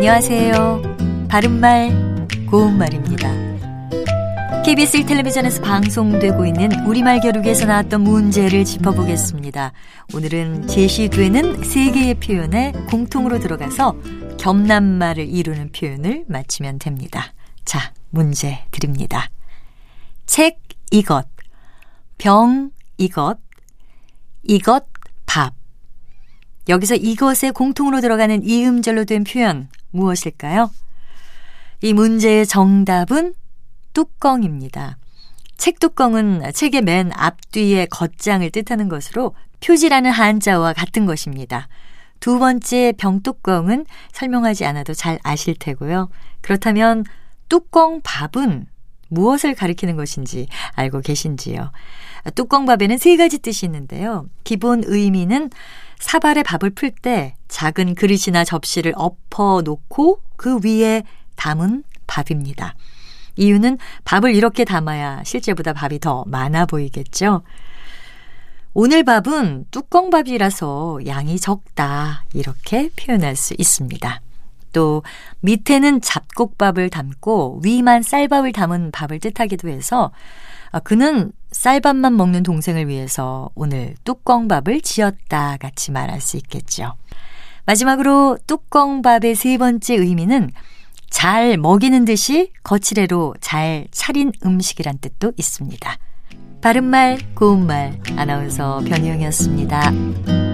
안녕하세요. 바른말, 고운말입니다. KBS 텔레비전에서 방송되고 있는 우리말 겨루기에서 나왔던 문제를 짚어보겠습니다. 오늘은 제시되는 세 개의 표현에 공통으로 들어가서 겸남말을 이루는 표현을 맞히면 됩니다. 자, 문제 드립니다. 책 이것, 병 이것, 이것 밥. 여기서 이것에 공통으로 들어가는 이음절로 된 표현 무엇일까요? 이 문제의 정답은 뚜껑입니다. 책 뚜껑은 책의 맨 앞뒤의 겉장을 뜻하는 것으로 표지라는 한자와 같은 것입니다. 두 번째 병뚜껑은 설명하지 않아도 잘 아실 테고요. 그렇다면 뚜껑밥은 무엇을 가리키는 것인지 알고 계신지요? 뚜껑밥에는 세 가지 뜻이 있는데요. 기본 의미는 사발에 밥을 풀 때 작은 그릇이나 접시를 엎어 놓고 그 위에 담은 밥입니다. 이유는 밥을 이렇게 담아야 실제보다 밥이 더 많아 보이겠죠? 오늘 밥은 뚜껑밥이라서 양이 적다. 이렇게 표현할 수 있습니다. 또 밑에는 잡곡밥을 담고 위만 쌀밥을 담은 밥을 뜻하기도 해서 아, 그는 쌀밥만 먹는 동생을 위해서 오늘 뚜껑밥을 지었다 같이 말할 수 있겠죠. 마지막으로 뚜껑밥의 세 번째 의미는 잘 먹이는 듯이 거칠애로 잘 차린 음식이란 뜻도 있습니다. 바른말 고운말 아나운서 변희영이었습니다.